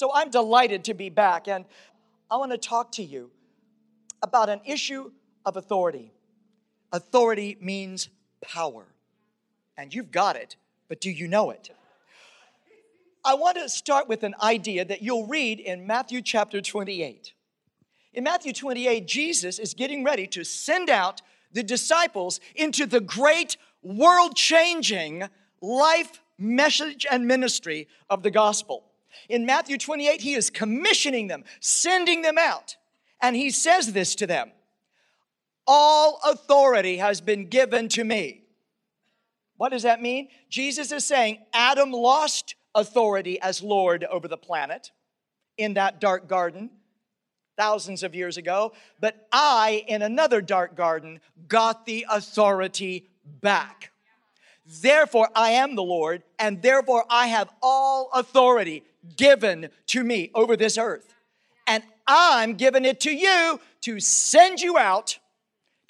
So I'm delighted to be back, and I want to talk to you about an issue of authority. Authority means power, and you've got it, but do you know it? I want to start with an idea that you'll read in Matthew chapter 28. In Matthew 28, Jesus is getting ready to send out the disciples into the great world changing life message and ministry of the gospel. In Matthew 28, he is commissioning them, sending them out. And he says this to them All authority has been given to me. What does that mean? Jesus is saying Adam lost authority as Lord over the planet in that dark garden thousands of years ago, but I, in another dark garden, got the authority back. Therefore, I am the Lord, and therefore I have all authority given to me over this earth. And I'm giving it to you to send you out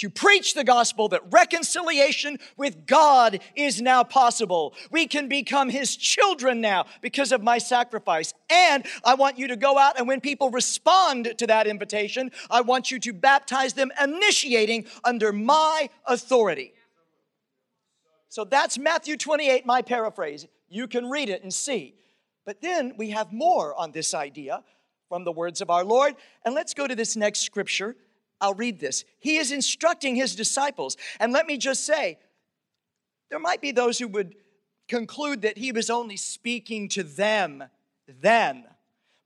to preach the gospel that reconciliation with God is now possible. We can become His children now because of my sacrifice. And I want you to go out and when people respond to that invitation, I want you to baptize them, initiating under my authority. So that's Matthew 28, my paraphrase. You can read it and see. But then we have more on this idea from the words of our Lord. And let's go to this next scripture I'll read this. He is instructing his disciples. And let me just say, there might be those who would conclude that he was only speaking to them then.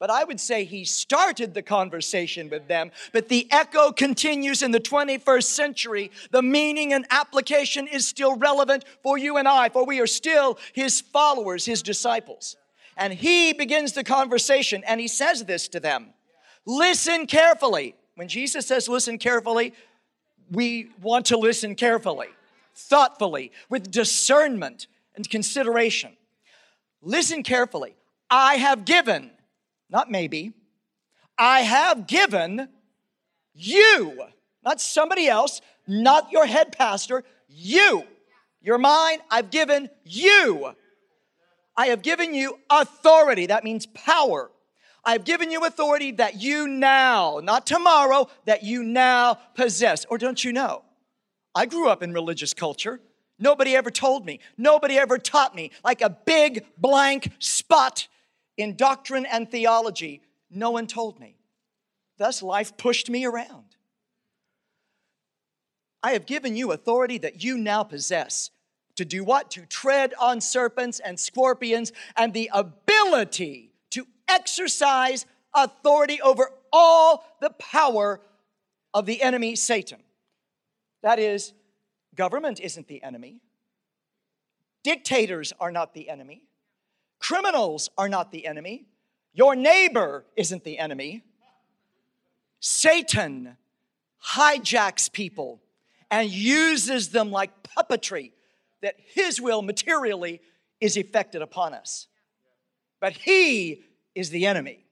But I would say he started the conversation with them, but the echo continues in the 21st century. The meaning and application is still relevant for you and I, for we are still his followers, his disciples. And he begins the conversation and he says this to them Listen carefully. When Jesus says listen carefully, we want to listen carefully, thoughtfully, with discernment and consideration. Listen carefully. I have given, not maybe, I have given you, not somebody else, not your head pastor, you. You're mine, I've given you. I have given you authority, that means power I've given you authority that you now, not tomorrow, that you now possess. Or don't you know? I grew up in religious culture. Nobody ever told me. Nobody ever taught me. Like a big blank spot in doctrine and theology, no one told me. Thus, life pushed me around. I have given you authority that you now possess. To do what? To tread on serpents and scorpions and the ability to exercise authority over all the power of the enemy, Satan. That is, government isn't the enemy, dictators are not the enemy, criminals are not the enemy, your neighbor isn't the enemy. Satan hijacks people and uses them like puppetry that his will materially is effected upon us. But he is the enemy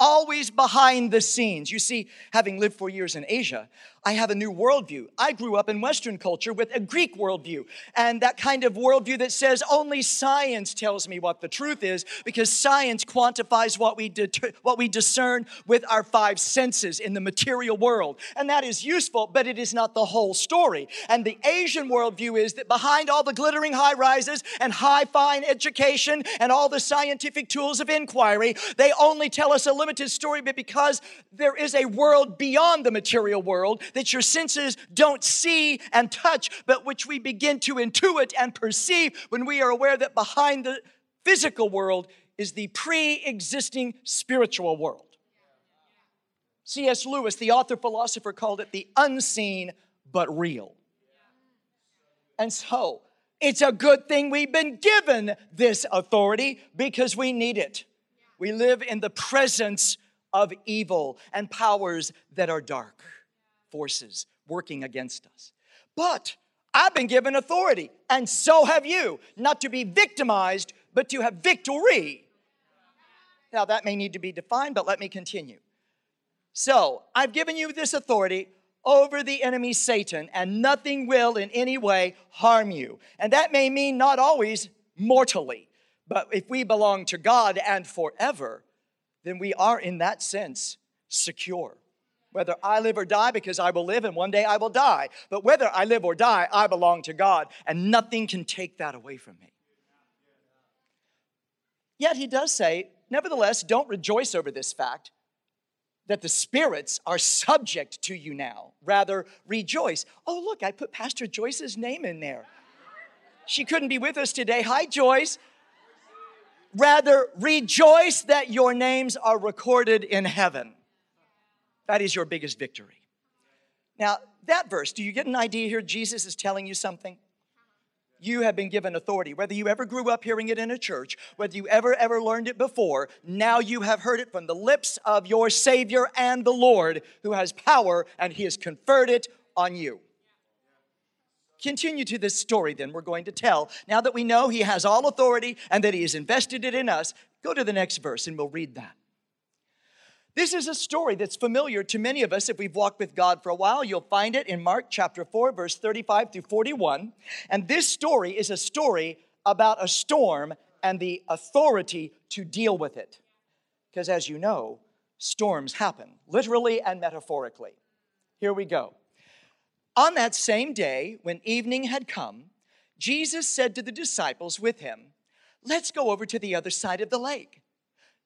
always behind the scenes. You see, having lived for years in Asia, I have a new worldview. I grew up in Western culture with a Greek worldview, and that kind of worldview that says only science tells me what the truth is, because science quantifies what we, what we discern with our five senses in the material world. And that is useful, but it is not the whole story. And the Asian worldview is that behind all the glittering high rises and high fine education and all the scientific tools of inquiry, they only tell us a limited limited story, but because there is a world beyond the material world that your senses don't see and touch, but which we begin to intuit and perceive when we are aware that behind the physical world is the pre existing spiritual world. C.S. Lewis, the author philosopher, called it the unseen but real. And so, it's a good thing we've been given this authority because we need it. We live in the presence of evil and powers that are dark, forces working against us. But I've been given authority, and so have you, not to be victimized, but to have victory. Now, that may need to be defined, but let me continue. So, I've given you this authority over the enemy Satan, and nothing will in any way harm you. And that may mean not always mortally. But if we belong to God and forever, then we are, in that sense, secure. Whether I live or die, because I will live and one day I will die. But whether I live or die, I belong to God, and nothing can take that away from me. Yet he does say, nevertheless, don't rejoice over this fact that the spirits are subject to you now. Rather, rejoice. Oh, look, I put Pastor Joyce's name in there. She couldn't be with us today. Hi, Joyce. Rather, rejoice that your names are recorded in heaven. That is your biggest victory. Now, that verse, do you get an idea here? Jesus is telling you something. You have been given authority. Whether you ever grew up hearing it in a church, whether you ever, ever learned it before, now you have heard it from the lips of your Savior and the Lord who has power and He has conferred it on you continue to this story then we're going to tell. Now that we know he has all authority and that he has invested it in us, go to the next verse and we'll read that. This is a story that's familiar to many of us if we've walked with God for a while. You'll find it in Mark chapter 4, verse 35 through 41. And this story is a story about a storm and the authority to deal with it. Because as you know, storms happen, literally and metaphorically. Here we go. On that same day, when evening had come, Jesus said to the disciples with him, Let's go over to the other side of the lake.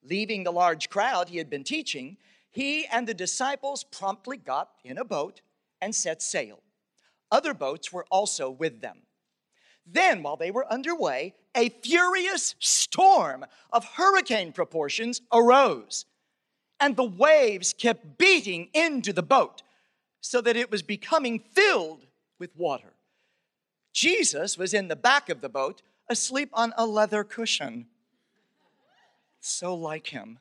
Leaving the large crowd he had been teaching, he and the disciples promptly got in a boat and set sail. Other boats were also with them. Then, while they were underway, a furious storm of hurricane proportions arose, and the waves kept beating into the boat so that it was becoming filled with water. Jesus was in the back of the boat, asleep on a leather cushion. So like him.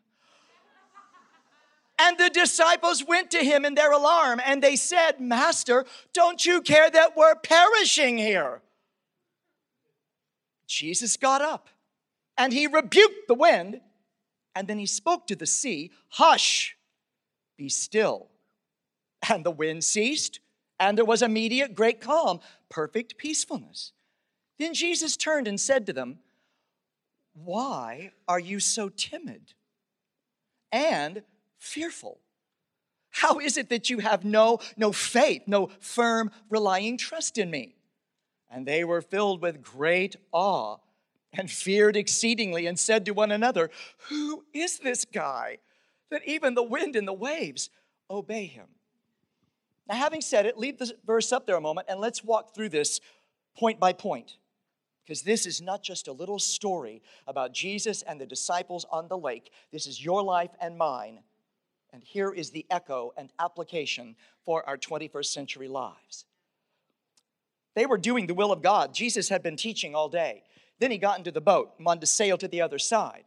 And the disciples went to him in their alarm and they said, Master, don't you care that we're perishing here? Jesus got up and he rebuked the wind and then he spoke to the sea, Hush, be still. And the wind ceased, and there was immediate great calm, perfect peacefulness. Then Jesus turned and said to them, Why are you so timid and fearful? How is it that you have no, no faith, no firm, relying trust in me? And they were filled with great awe and feared exceedingly and said to one another, Who is this guy that even the wind and the waves obey him? Now, having said it, leave the verse up there a moment and let's walk through this point by point. Because this is not just a little story about Jesus and the disciples on the lake. This is your life and mine. And here is the echo and application for our 21st century lives. They were doing the will of God. Jesus had been teaching all day. Then he got into the boat and wanted to sail to the other side.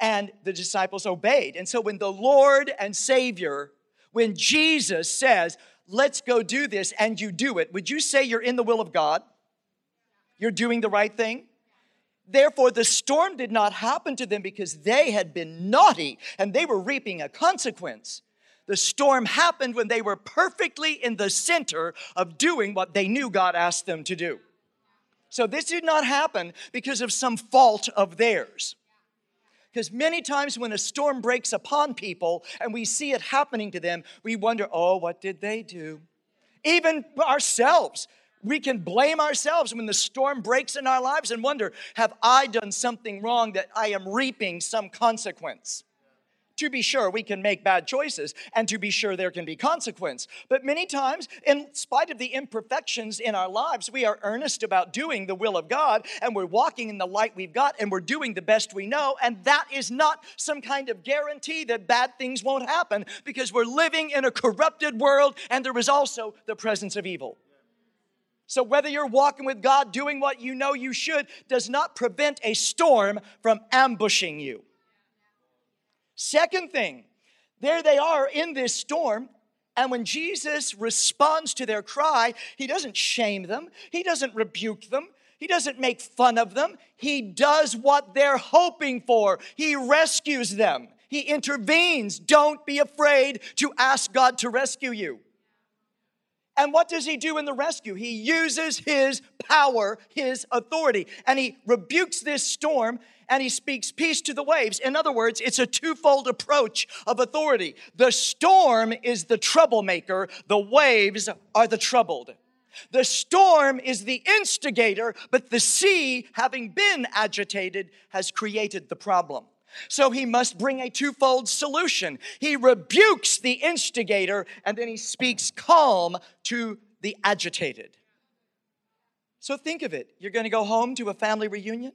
And the disciples obeyed. And so when the Lord and Savior, when Jesus says, let's go do this, and you do it, would you say you're in the will of God? You're doing the right thing? Therefore, the storm did not happen to them because they had been naughty and they were reaping a consequence. The storm happened when they were perfectly in the center of doing what they knew God asked them to do. So, this did not happen because of some fault of theirs. Because many times when a storm breaks upon people and we see it happening to them, we wonder, oh, what did they do? Even ourselves, we can blame ourselves when the storm breaks in our lives and wonder, have I done something wrong that I am reaping some consequence? To be sure, we can make bad choices, and to be sure, there can be consequence. But many times, in spite of the imperfections in our lives, we are earnest about doing the will of God, and we're walking in the light we've got, and we're doing the best we know. And that is not some kind of guarantee that bad things won't happen, because we're living in a corrupted world, and there is also the presence of evil. So, whether you're walking with God, doing what you know you should, does not prevent a storm from ambushing you. Second thing, there they are in this storm. And when Jesus responds to their cry, he doesn't shame them, he doesn't rebuke them, he doesn't make fun of them. He does what they're hoping for. He rescues them, he intervenes. Don't be afraid to ask God to rescue you. And what does he do in the rescue? He uses his power, his authority, and he rebukes this storm and he speaks peace to the waves. In other words, it's a twofold approach of authority. The storm is the troublemaker, the waves are the troubled. The storm is the instigator, but the sea, having been agitated, has created the problem. So he must bring a twofold solution. He rebukes the instigator and then he speaks calm to the agitated. So think of it. You're going to go home to a family reunion.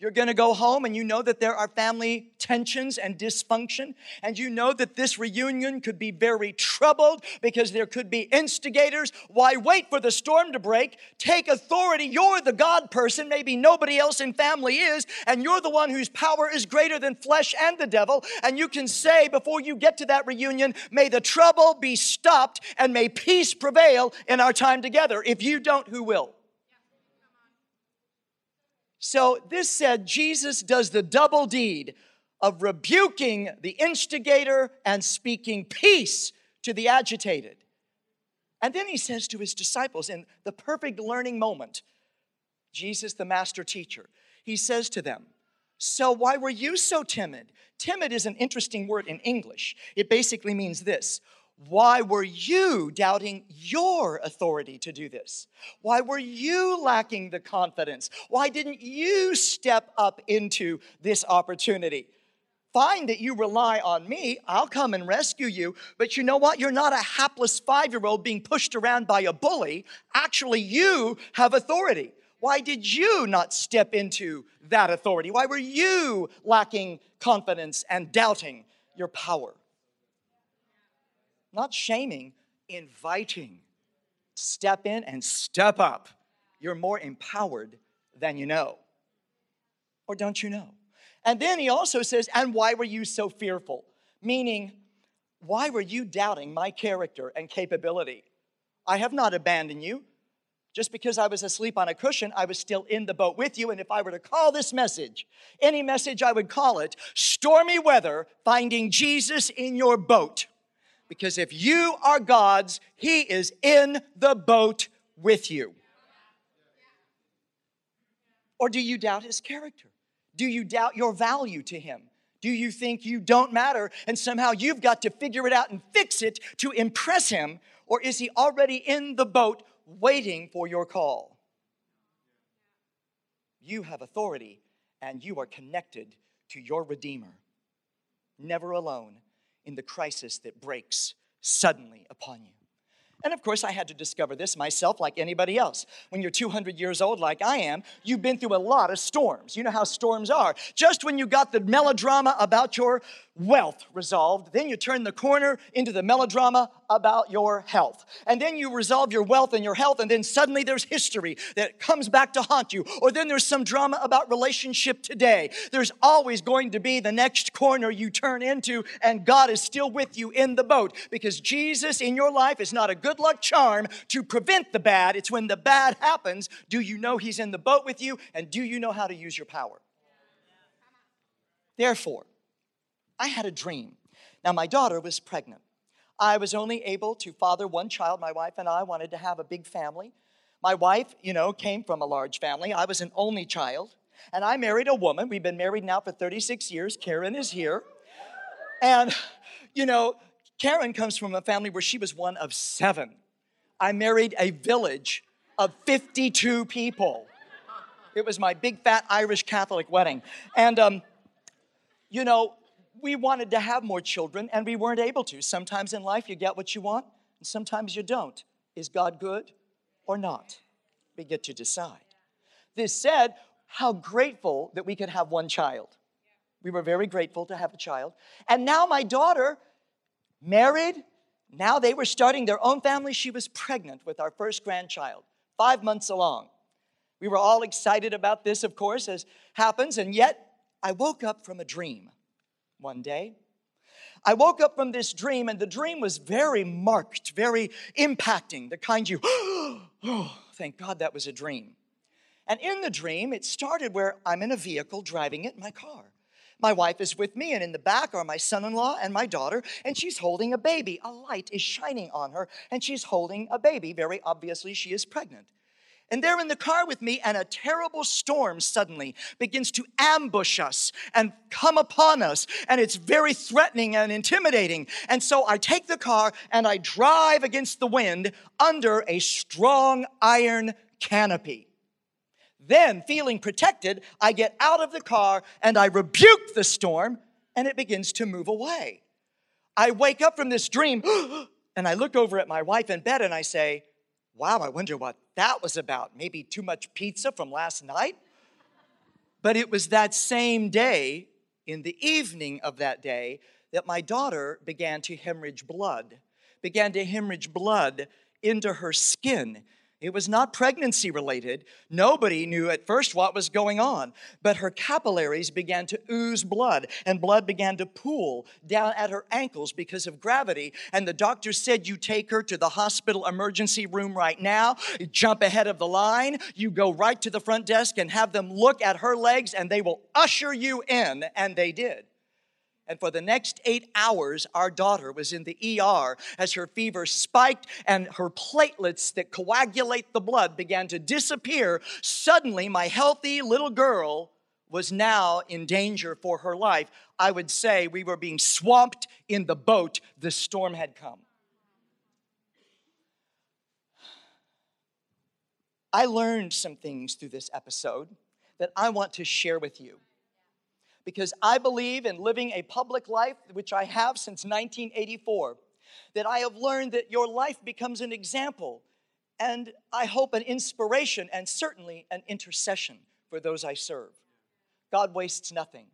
You're going to go home and you know that there are family tensions and dysfunction, and you know that this reunion could be very troubled because there could be instigators. Why wait for the storm to break? Take authority. You're the God person, maybe nobody else in family is, and you're the one whose power is greater than flesh and the devil. And you can say before you get to that reunion, may the trouble be stopped and may peace prevail in our time together. If you don't, who will? So this said, Jesus does the double deed of rebuking the instigator and speaking peace to the agitated. And then he says to his disciples in the perfect learning moment, Jesus, the master teacher, he says to them, So why were you so timid? Timid is an interesting word in English. It basically means this why were you doubting your authority to do this? Why were you lacking the confidence? Why didn't you step up into this opportunity? Fine that you rely on me, I'll come and rescue you, but you know what? You're not a hapless five year old being pushed around by a bully. Actually, you have authority. Why did you not step into that authority? Why were you lacking confidence and doubting your power? Not shaming, inviting. Step in and step up. You're more empowered than you know. Or don't you know? And then he also says, And why were you so fearful? Meaning, why were you doubting my character and capability? I have not abandoned you. Just because I was asleep on a cushion, I was still in the boat with you. And if I were to call this message, any message I would call it, Stormy Weather, Finding Jesus in Your Boat. Because if you are God's, He is in the boat with you. Or do you doubt His character? Do you doubt your value to Him? Do you think you don't matter and somehow you've got to figure it out and fix it to impress Him? Or is He already in the boat waiting for your call? You have authority and you are connected to your Redeemer, never alone in the crisis that breaks suddenly upon you. And of course, I had to discover this myself like anybody else. When you're 200 years old, like I am, you've been through a lot of storms. You know how storms are. Just when you got the melodrama about your wealth resolved, then you turn the corner into the melodrama about your health. And then you resolve your wealth and your health, and then suddenly there's history that comes back to haunt you. Or then there's some drama about relationship today. There's always going to be the next corner you turn into, and God is still with you in the boat because Jesus in your life is not a good luck charm to prevent the bad. It's when the bad happens, do you know He's in the boat with you, and do you know how to use your power? Therefore, I had a dream. Now, my daughter was pregnant. I was only able to father one child. My wife and I wanted to have a big family. My wife, you know, came from a large family. I was an only child. And I married a woman. We've been married now for 36 years. Karen is here. And, you know, Karen comes from a family where she was one of seven. I married a village of 52 people. It was my big fat Irish Catholic wedding. And, um, you know, we wanted to have more children and we weren't able to. Sometimes in life you get what you want and sometimes you don't. Is God good or not? We get to decide. This said, how grateful that we could have one child. We were very grateful to have a child. And now my daughter, married, now they were starting their own family. She was pregnant with our first grandchild, five months along. We were all excited about this, of course, as happens, and yet I woke up from a dream one day. I woke up from this dream, and the dream was very marked, very impacting, the kind you, oh, thank God that was a dream. And in the dream, it started where I'm in a vehicle driving it, my car. My wife is with me, and in the back are my son in law and my daughter, and she's holding a baby. A light is shining on her, and she's holding a baby. Very obviously, she is pregnant. And they're in the car with me, and a terrible storm suddenly begins to ambush us and come upon us. And it's very threatening and intimidating. And so I take the car and I drive against the wind under a strong iron canopy. Then, feeling protected, I get out of the car and I rebuke the storm, and it begins to move away. I wake up from this dream and I look over at my wife in bed and I say, Wow, I wonder what that was about. Maybe too much pizza from last night? But it was that same day, in the evening of that day, that my daughter began to hemorrhage blood, began to hemorrhage blood into her skin. It was not pregnancy related. Nobody knew at first what was going on, but her capillaries began to ooze blood, and blood began to pool down at her ankles because of gravity. And the doctor said, You take her to the hospital emergency room right now, jump ahead of the line, you go right to the front desk and have them look at her legs, and they will usher you in. And they did. And for the next eight hours, our daughter was in the ER as her fever spiked and her platelets that coagulate the blood began to disappear. Suddenly, my healthy little girl was now in danger for her life. I would say we were being swamped in the boat, the storm had come. I learned some things through this episode that I want to share with you because I believe in living a public life, which I have since 1984, that I have learned that your life becomes an example and I hope an inspiration and certainly an intercession for those I serve. God wastes nothing.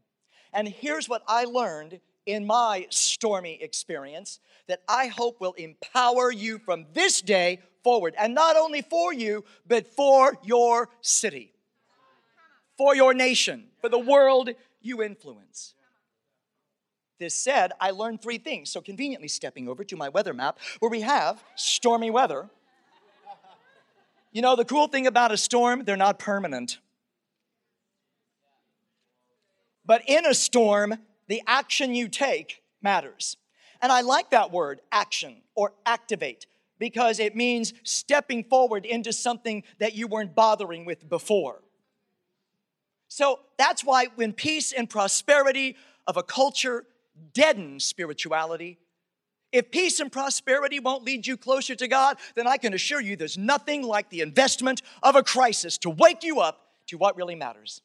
And here's what I learned in my stormy experience that I hope will empower you from this day forward. And not only for you, but for your city, for your nation, for the world you influence. This said, I learned three things. So, conveniently stepping over to my weather map where we have stormy weather. You know, the cool thing about a storm, they're not permanent. But in a storm, the action you take matters. And I like that word, action or activate, because it means stepping forward into something that you weren't bothering with before. So that's why when peace and prosperity of a culture deaden spirituality, if peace and prosperity won't lead you closer to God, then I can assure you there's nothing like the investment of a crisis to wake you up to what really matters.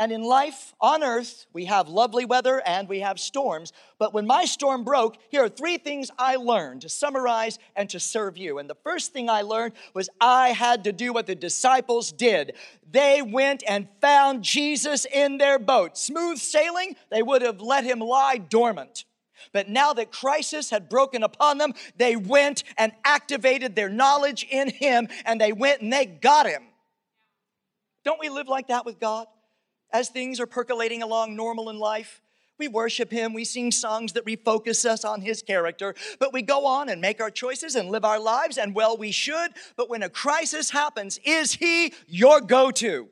And in life on earth, we have lovely weather and we have storms. But when my storm broke, here are three things I learned to summarize and to serve you. And the first thing I learned was I had to do what the disciples did. They went and found Jesus in their boat. Smooth sailing, they would have let him lie dormant. But now that crisis had broken upon them, they went and activated their knowledge in him and they went and they got him. Don't we live like that with God? As things are percolating along normal in life. We worship Him, we sing songs that refocus us on His character, but we go on and make our choices and live our lives, and well, we should. But when a crisis happens, is He your go to?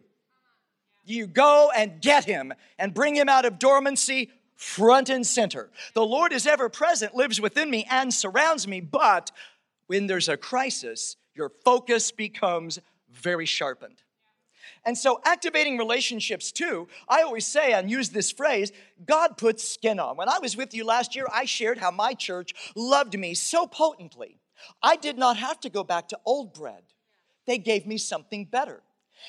You go and get Him and bring Him out of dormancy front and center. The Lord is ever present, lives within me, and surrounds me, but when there's a crisis, your focus becomes very sharpened. And so, activating relationships too, I always say and use this phrase God puts skin on. When I was with you last year, I shared how my church loved me so potently. I did not have to go back to old bread, they gave me something better.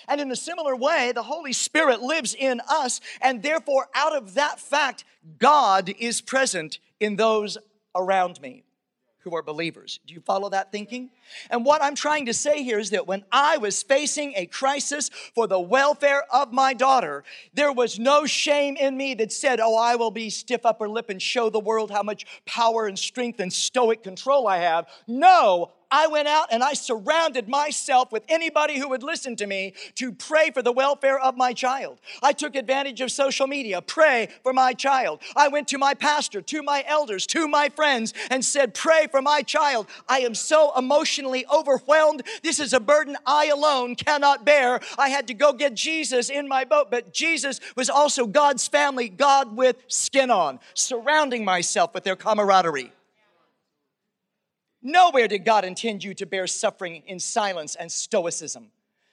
And in a similar way, the Holy Spirit lives in us, and therefore, out of that fact, God is present in those around me who are believers. Do you follow that thinking? And what I'm trying to say here is that when I was facing a crisis for the welfare of my daughter, there was no shame in me that said, Oh, I will be stiff upper lip and show the world how much power and strength and stoic control I have. No, I went out and I surrounded myself with anybody who would listen to me to pray for the welfare of my child. I took advantage of social media, pray for my child. I went to my pastor, to my elders, to my friends, and said, Pray for my child. I am so emotionally overwhelmed. This is a burden I alone cannot bear. I had to go get Jesus in my boat, but Jesus was also God's family, God with skin on, surrounding myself with their camaraderie. Nowhere did God intend you to bear suffering in silence and stoicism.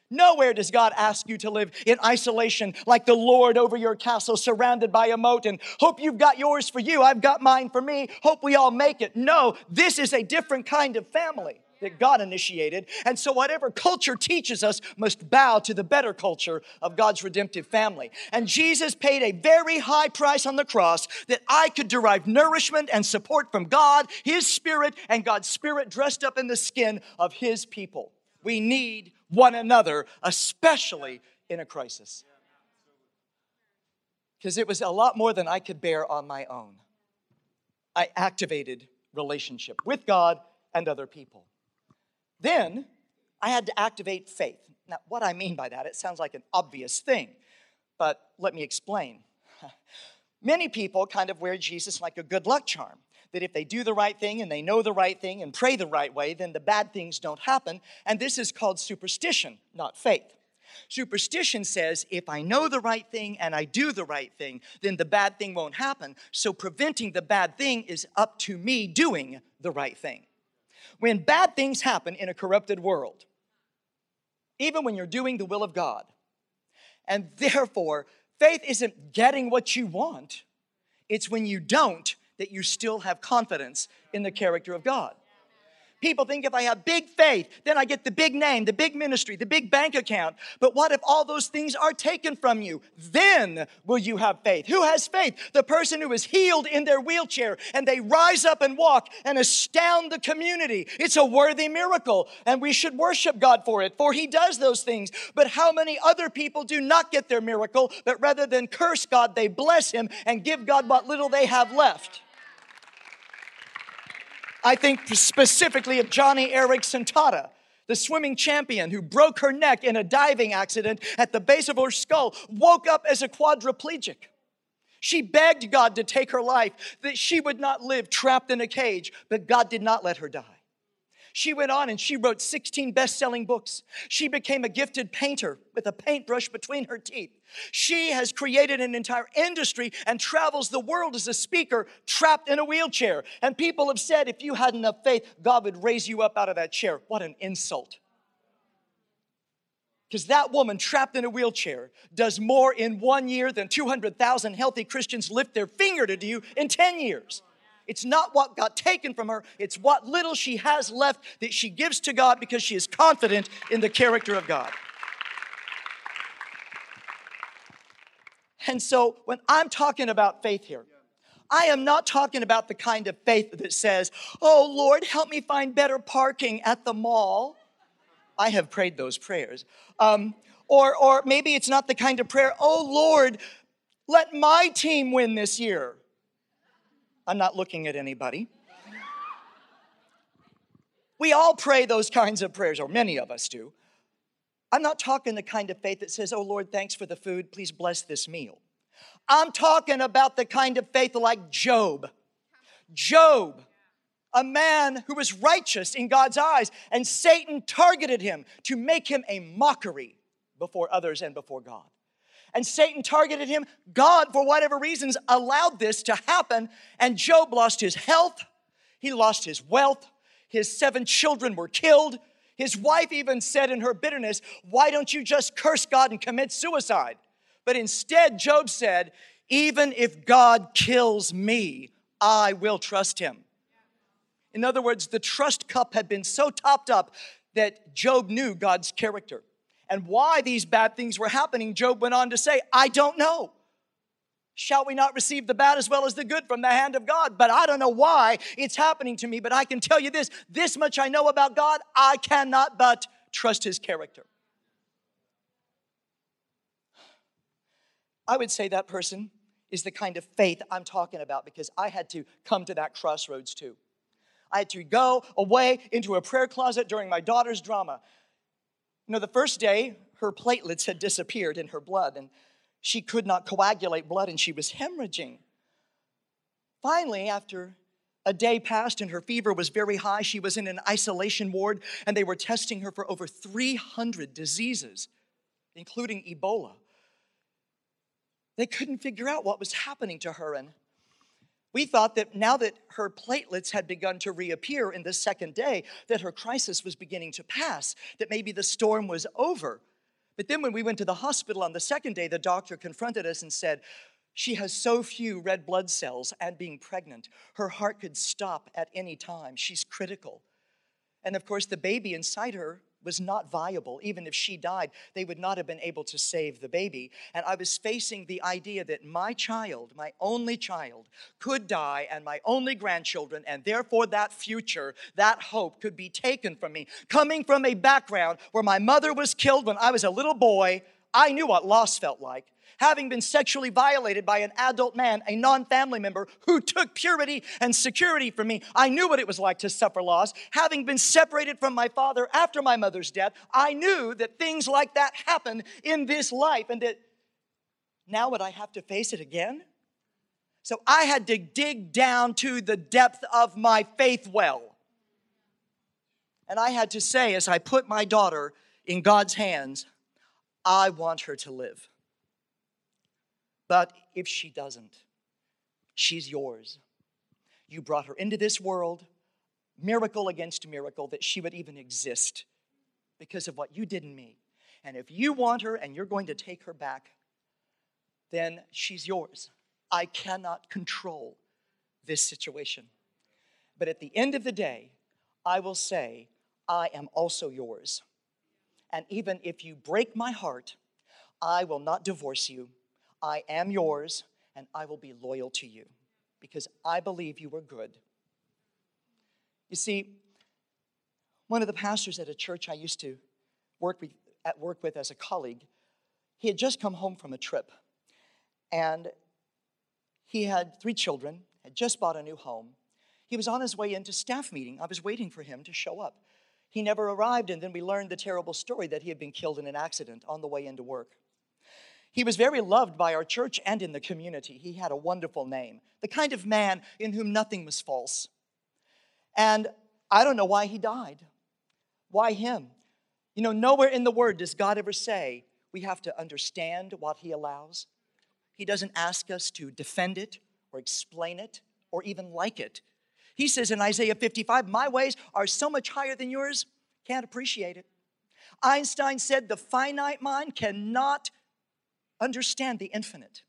Nowhere does God ask you to live in isolation like the Lord over your castle, surrounded by a moat, and hope you've got yours for you. I've got mine for me. Hope we all make it. No, this is a different kind of family that God initiated. And so, whatever culture teaches us must bow to the better culture of God's redemptive family. And Jesus paid a very high price on the cross that I could derive nourishment and support from God, His Spirit, and God's Spirit dressed up in the skin of His people. We need one another, especially in a crisis. Because it was a lot more than I could bear on my own. I activated relationship with God and other people. Then I had to activate faith. Now, what I mean by that, it sounds like an obvious thing, but let me explain. Many people kind of wear Jesus like a good luck charm that if they do the right thing and they know the right thing and pray the right way, then the bad things don't happen. And this is called superstition, not faith. Superstition says if I know the right thing and I do the right thing, then the bad thing won't happen. So preventing the bad thing is up to me doing the right thing. When bad things happen in a corrupted world, even when you're doing the will of God, and therefore, faith isn't getting what you want, it's when you don't that you still have confidence in the character of God. People think if I have big faith, then I get the big name, the big ministry, the big bank account. But what if all those things are taken from you? Then will you have faith. Who has faith? The person who is healed in their wheelchair and they rise up and walk and astound the community. It's a worthy miracle and we should worship God for it, for He does those things. But how many other people do not get their miracle, but rather than curse God, they bless Him and give God what little they have left? I think specifically of Joni Eareckson Tada, the swimming champion who broke her neck in a diving accident at the base of her skull, woke up as a quadriplegic. She begged God to take her life, that she would not live trapped in a cage, but God did not let her die. She went on and she wrote 16 best selling books. She became a gifted painter with a paintbrush between her teeth. She has created an entire industry and travels the world as a speaker trapped in a wheelchair. And people have said if you had enough faith, God would raise you up out of that chair. What an insult. Because that woman trapped in a wheelchair does more in one year than 200,000 healthy Christians lift their finger to do in 10 years. It's not what got taken from her, it's what little she has left that she gives to God because she is confident in the character of God. And so when I'm talking about faith here, I am not talking about the kind of faith that says, Oh Lord, help me find better parking at the mall. I have prayed those prayers. Um, or, or maybe it's not the kind of prayer, Oh Lord, let my team win this year. I'm not looking at anybody. We all pray those kinds of prayers, or many of us do. I'm not talking the kind of faith that says, Oh Lord, thanks for the food, please bless this meal. I'm talking about the kind of faith like Job. Job, a man who was righteous in God's eyes, and Satan targeted him to make him a mockery before others and before God and Satan targeted him. God, for whatever reasons, allowed this to happen, and Job lost his health, he lost his wealth, his seven children were killed. His wife even said in her bitterness, Why don't you just curse God and commit suicide? But instead, Job said, Even if God kills me, I will trust him. In other words, the trust cup had been so topped up that Job knew God's character and why these bad things were happening, Job went on to say, I don't know. Shall we not receive the bad as well as the good from the hand of God? But I don't know why it's happening to me, but I can tell you this this much I know about God, I cannot but trust his character. I would say that person is the kind of faith I'm talking about because I had to come to that crossroads too. I had to go away into a prayer closet during my daughter's drama. You know, the first day, her platelets had disappeared in her blood, and she could not coagulate blood, and she was hemorrhaging. Finally, after a day passed and her fever was very high, she was in an isolation ward, and they were testing her for over 300 diseases, including Ebola. They couldn't figure out what was happening to her, and we thought that now that her platelets had begun to reappear in the second day, that her crisis was beginning to pass, that maybe the storm was over. But then when we went to the hospital on the second day, the doctor confronted us and said, She has so few red blood cells and being pregnant, her heart could stop at any time. She's critical. And of course, the baby inside her was not viable. Even if she died, they would not have been able to save the baby. And I was facing the idea that my child, my only child, could die, and my only grandchildren, and therefore that future, that hope could be taken from me. Coming from a background where my mother was killed when I was a little boy, I knew what loss felt like having been sexually violated by an adult man, a non family member who took purity and security from me. I knew what it was like to suffer loss. Having been separated from my father after my mother's death, I knew that things like that happen in this life and that now would I have to face it again? So I had to dig down to the depth of my faith well. And I had to say, as I put my daughter in God's hands, I want her to live. But if she doesn't, she's yours. You brought her into this world, miracle against miracle, that she would even exist because of what you did in me. And if you want her and you're going to take her back, then she's yours. I cannot control this situation. But at the end of the day, I will say, I am also yours. And even if you break my heart, I will not divorce you. I am yours and I will be loyal to you because I believe you are good. You see, one of the pastors at a church I used to work with, at work with as a colleague, he had just come home from a trip and he had three children, had just bought a new home. He was on his way into staff meeting. I was waiting for him to show up. He never arrived, and then we learned the terrible story that he had been killed in an accident on the way into work. He was very loved by our church and in the community. He had a wonderful name, the kind of man in whom nothing was false. And I don't know why he died. Why him? You know, nowhere in the Word does God ever say we have to understand what He allows. He doesn't ask us to defend it or explain it or even like it. He says in Isaiah 55, My ways are so much higher than yours, can't appreciate it. Einstein said the finite mind cannot understand the infinite.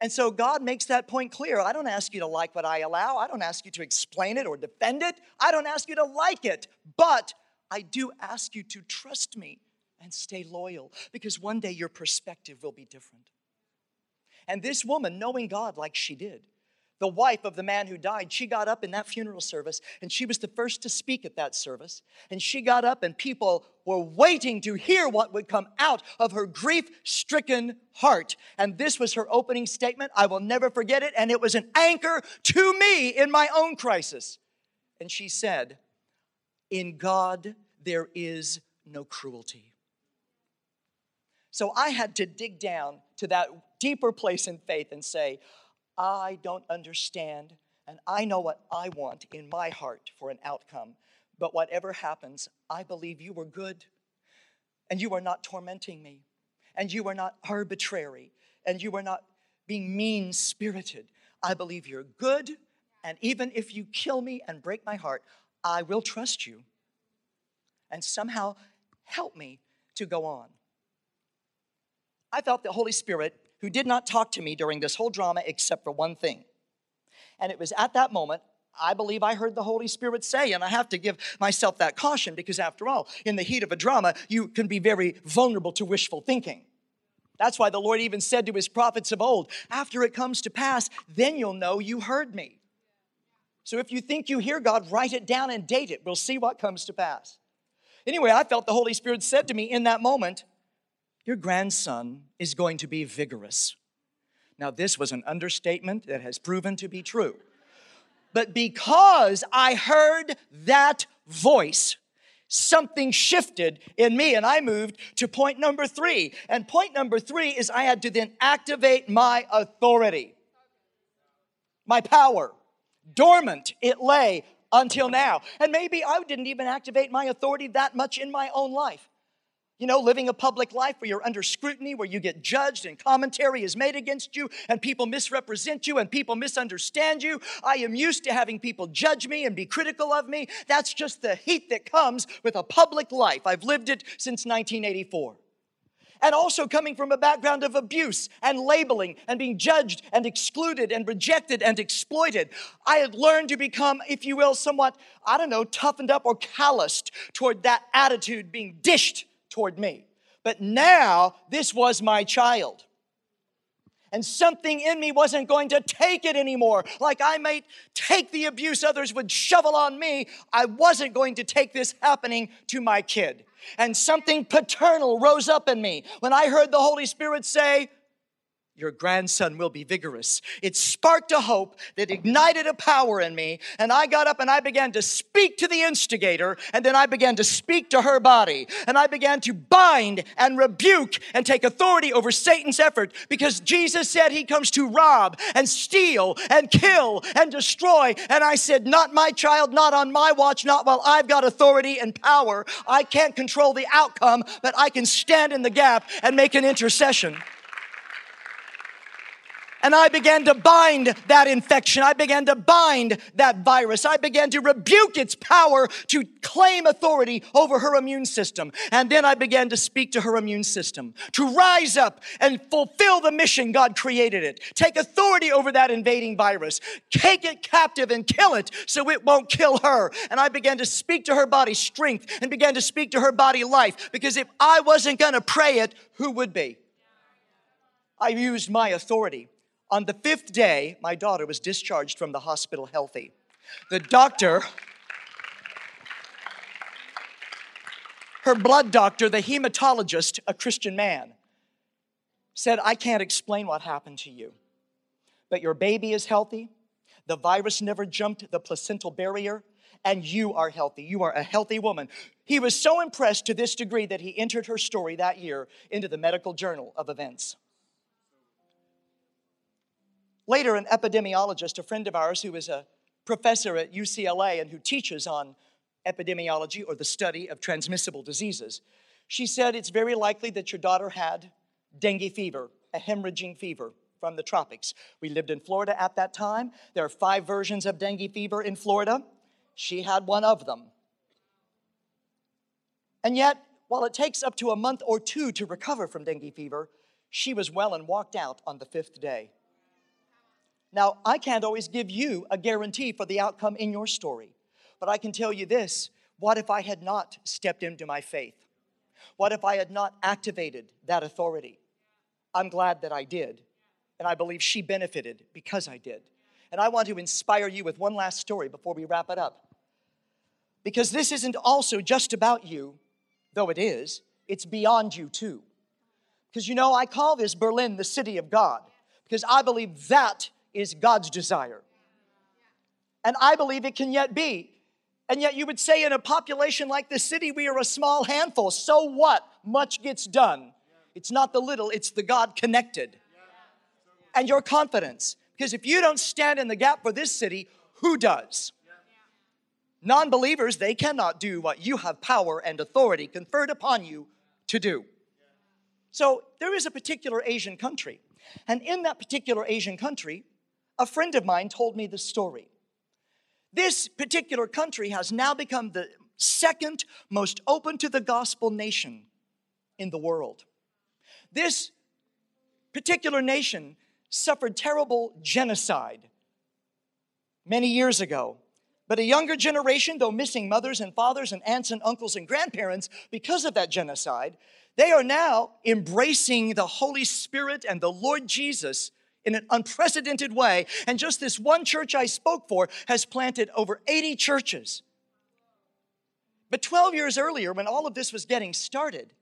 And so God makes that point clear. I don't ask you to like what I allow. I don't ask you to explain it or defend it. I don't ask you to like it. But I do ask you to trust me and stay loyal because one day your perspective will be different. And this woman, knowing God like she did, the wife of the man who died, she got up in that funeral service and she was the first to speak at that service. And she got up, and people were waiting to hear what would come out of her grief stricken heart. And this was her opening statement. I will never forget it. And it was an anchor to me in my own crisis. And she said, In God there is no cruelty. So I had to dig down to that deeper place in faith and say, I don't understand, and I know what I want in my heart for an outcome. But whatever happens, I believe you are good, and you are not tormenting me, and you are not arbitrary, and you are not being mean spirited. I believe you're good, and even if you kill me and break my heart, I will trust you. And somehow help me to go on. I felt the Holy Spirit who did not talk to me during this whole drama except for one thing. And it was at that moment I believe I heard the Holy Spirit say, and I have to give myself that caution because, after all, in the heat of a drama, you can be very vulnerable to wishful thinking. That's why the Lord even said to his prophets of old, After it comes to pass, then you'll know you heard me. So if you think you hear God, write it down and date it. We'll see what comes to pass. Anyway, I felt the Holy Spirit said to me in that moment, your grandson is going to be vigorous. Now, this was an understatement that has proven to be true. But because I heard that voice, something shifted in me and I moved to point number three. And point number three is I had to then activate my authority, my power. Dormant it lay until now. And maybe I didn't even activate my authority that much in my own life. You know, living a public life where you're under scrutiny, where you get judged and commentary is made against you and people misrepresent you and people misunderstand you. I am used to having people judge me and be critical of me. That's just the heat that comes with a public life. I've lived it since 1984 and also coming from a background of abuse and labeling and being judged and excluded and rejected and exploited. I had learned to become, if you will, somewhat, I don't know, toughened up or calloused toward that attitude being dished toward me. But now, this was my child and something in me wasn't going to take it anymore. Like I might take the abuse others would shovel on me, I wasn't going to take this happening to my kid. And something paternal rose up in me when I heard the Holy Spirit say, your grandson will be vigorous. It sparked a hope that ignited a power in me, and I got up and I began to speak to the instigator, and then I began to speak to her body, and I began to bind and rebuke and take authority over Satan's effort because Jesus said he comes to rob and steal and kill and destroy. And I said, Not my child, not on my watch, not while I've got authority and power. I can't control the outcome, but I can stand in the gap and make an intercession. And I began to bind that infection. I began to bind that virus. I began to rebuke its power to claim authority over her immune system. And then I began to speak to her immune system to rise up and fulfill the mission God created it. Take authority over that invading virus. Take it captive and kill it so it won't kill her. And I began to speak to her body strength and began to speak to her body life because if I wasn't going to pray it, who would be? I used my authority. On the fifth day, my daughter was discharged from the hospital healthy. The doctor, her blood doctor, the hematologist, a Christian man, said, I can't explain what happened to you, but your baby is healthy. The virus never jumped the placental barrier, and you are healthy. You are a healthy woman. He was so impressed to this degree that he entered her story that year into the medical journal of events. Later, an epidemiologist, a friend of ours who is a professor at UCLA and who teaches on epidemiology or the study of transmissible diseases, she said it's very likely that your daughter had dengue fever, a hemorrhaging fever from the tropics. We lived in Florida at that time. There are five versions of dengue fever in Florida. She had one of them. And yet, while it takes up to a month or two to recover from dengue fever, she was well and walked out on the fifth day. Now, I can't always give you a guarantee for the outcome in your story, but I can tell you this what if I had not stepped into my faith? What if I had not activated that authority? I'm glad that I did, and I believe she benefited because I did. And I want to inspire you with one last story before we wrap it up. Because this isn't also just about you, though it is, it's beyond you too. Because you know, I call this Berlin the city of God, because I believe that is God's desire. And I believe it can yet be. And yet, you would say in a population like this city, we are a small handful. So what? Much gets done. It's not the little, it's the God connected. And your confidence. Because if you don't stand in the gap for this city, who does? Non believers, they cannot do what you have power and authority conferred upon you to do. So, there is a particular Asian country. And in that particular Asian country, a friend of mine told me the story. This particular country has now become the second most open to the gospel nation in the world. This particular nation suffered terrible genocide many years ago. But a younger generation, though missing mothers and fathers and aunts and uncles and grandparents because of that genocide, they are now embracing the Holy Spirit and the Lord Jesus in an unprecedented way. And just this one church I spoke for has planted over 80 churches. But 12 years earlier, when all of this was getting started,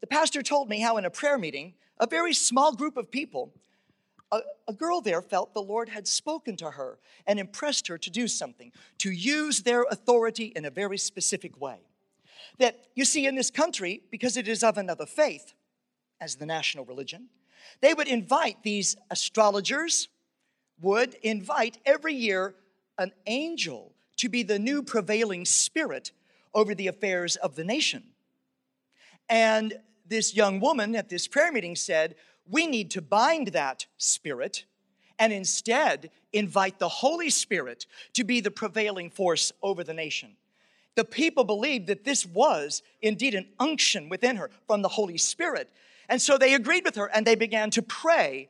the pastor told me how in a prayer meeting, a very small group of people, a, a, girl there felt the Lord had spoken to her and impressed her to do something, to use their authority in a very specific way. That you see, in this country, because it is of another faith as the national religion, they would invite these astrologers, would invite every year an angel to be the new prevailing spirit over the affairs of the nation. And this young woman at this prayer meeting said, We need to bind that spirit and instead invite the Holy Spirit to be the prevailing force over the nation. The people believed that this was indeed an unction within her from the Holy Spirit. And so they agreed with her and they began to pray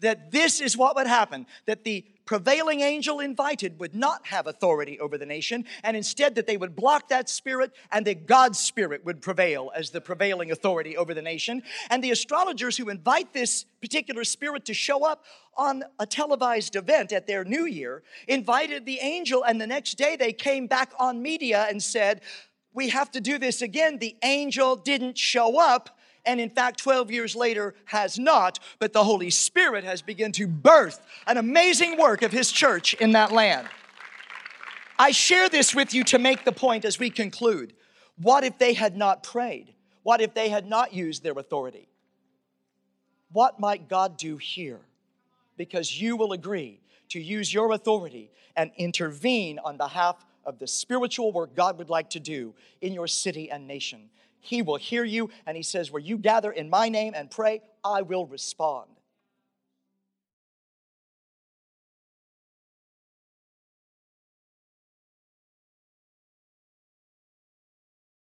that this is what would happen that the prevailing angel invited would not have authority over the nation, and instead that they would block that spirit and that God's spirit would prevail as the prevailing authority over the nation. And the astrologers who invite this particular spirit to show up on a televised event at their new year invited the angel, and the next day they came back on media and said, We have to do this again. The angel didn't show up and in fact 12 years later has not but the holy spirit has begun to birth an amazing work of his church in that land. I share this with you to make the point as we conclude. What if they had not prayed? What if they had not used their authority? What might god do here? Because you will agree to use your authority and intervene on behalf of the spiritual work God would like to do in your city and nation. He will hear you, and He says, Where you gather in my name and pray, I will respond.